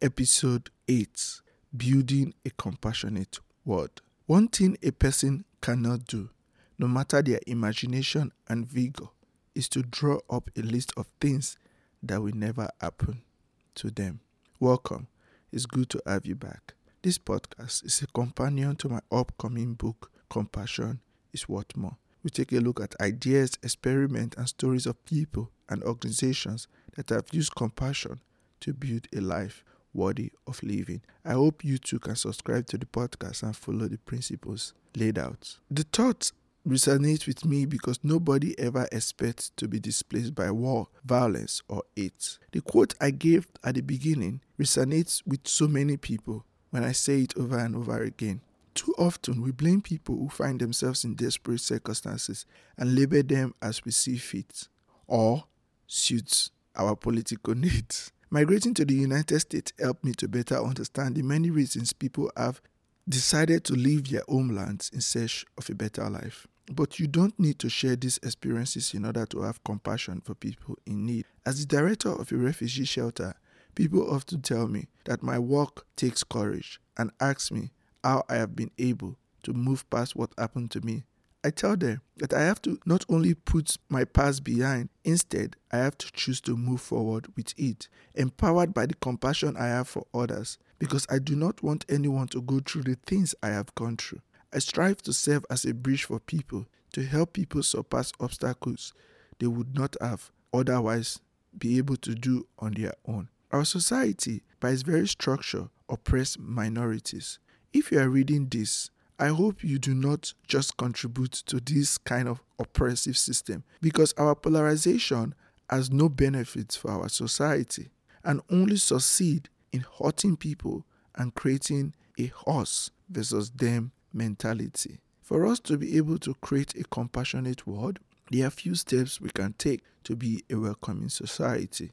Episode 8 Building a Compassionate World. One thing a person cannot do, no matter their imagination and vigor, is to draw up a list of things that will never happen to them. Welcome. It's good to have you back. This podcast is a companion to my upcoming book, Compassion is Worth More. We take a look at ideas, experiments, and stories of people and organizations that have used compassion to build a life worthy of living. I hope you too can subscribe to the podcast and follow the principles laid out. The thought resonates with me because nobody ever expects to be displaced by war, violence, or hate. The quote I gave at the beginning resonates with so many people when I say it over and over again. Too often, we blame people who find themselves in desperate circumstances and label them as we see fit or suits our political needs. Migrating to the United States helped me to better understand the many reasons people have decided to leave their homelands in search of a better life. But you don't need to share these experiences in order to have compassion for people in need. As the director of a refugee shelter, people often tell me that my work takes courage and ask me how I have been able to move past what happened to me I tell them that I have to not only put my past behind, instead, I have to choose to move forward with it, empowered by the compassion I have for others, because I do not want anyone to go through the things I have gone through. I strive to serve as a bridge for people, to help people surpass obstacles they would not have otherwise be able to do on their own. Our society, by its very structure, oppresses minorities. If you are reading this, I hope you do not just contribute to this kind of oppressive system because our polarization has no benefits for our society and only succeed in hurting people and creating a us versus them mentality. For us to be able to create a compassionate world, there are few steps we can take to be a welcoming society.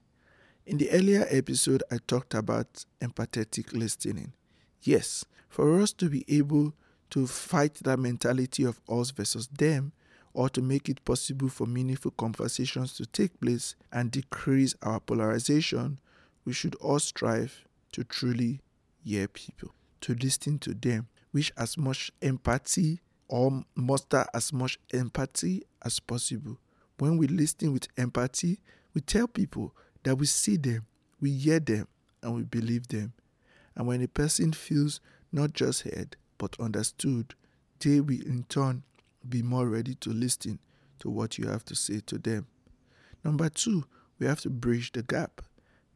In the earlier episode, I talked about empathetic listening. Yes, for us to be able to fight that mentality of us versus them or to make it possible for meaningful conversations to take place and decrease our polarization, we should all strive to truly hear people, to listen to them, wish as much empathy or muster as much empathy as possible. When we listen with empathy, we tell people that we see them, we hear them, and we believe them. And when a person feels not just heard, but understood, they will in turn be more ready to listen to what you have to say to them. Number two, we have to bridge the gap.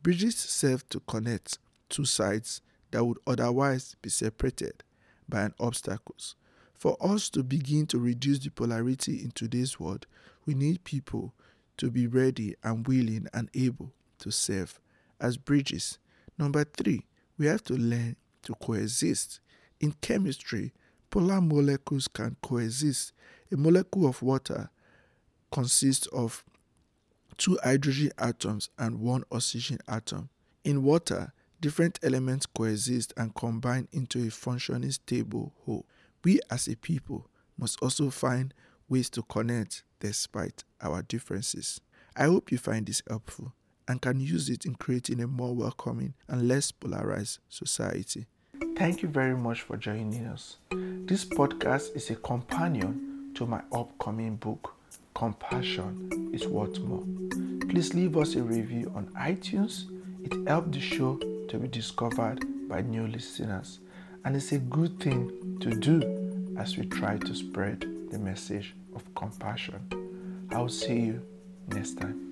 Bridges serve to connect two sides that would otherwise be separated by an obstacles. For us to begin to reduce the polarity in today's world, we need people to be ready and willing and able to serve as bridges. Number three, we have to learn to coexist. In chemistry, polar molecules can coexist. A molecule of water consists of two hydrogen atoms and one oxygen atom. In water, different elements coexist and combine into a functioning stable whole. We as a people must also find ways to connect despite our differences. I hope you find this helpful and can use it in creating a more welcoming and less polarized society. Thank you very much for joining us. This podcast is a companion to my upcoming book, Compassion is Worth More. Please leave us a review on iTunes. It helps the show to be discovered by new listeners, and it's a good thing to do as we try to spread the message of compassion. I'll see you next time.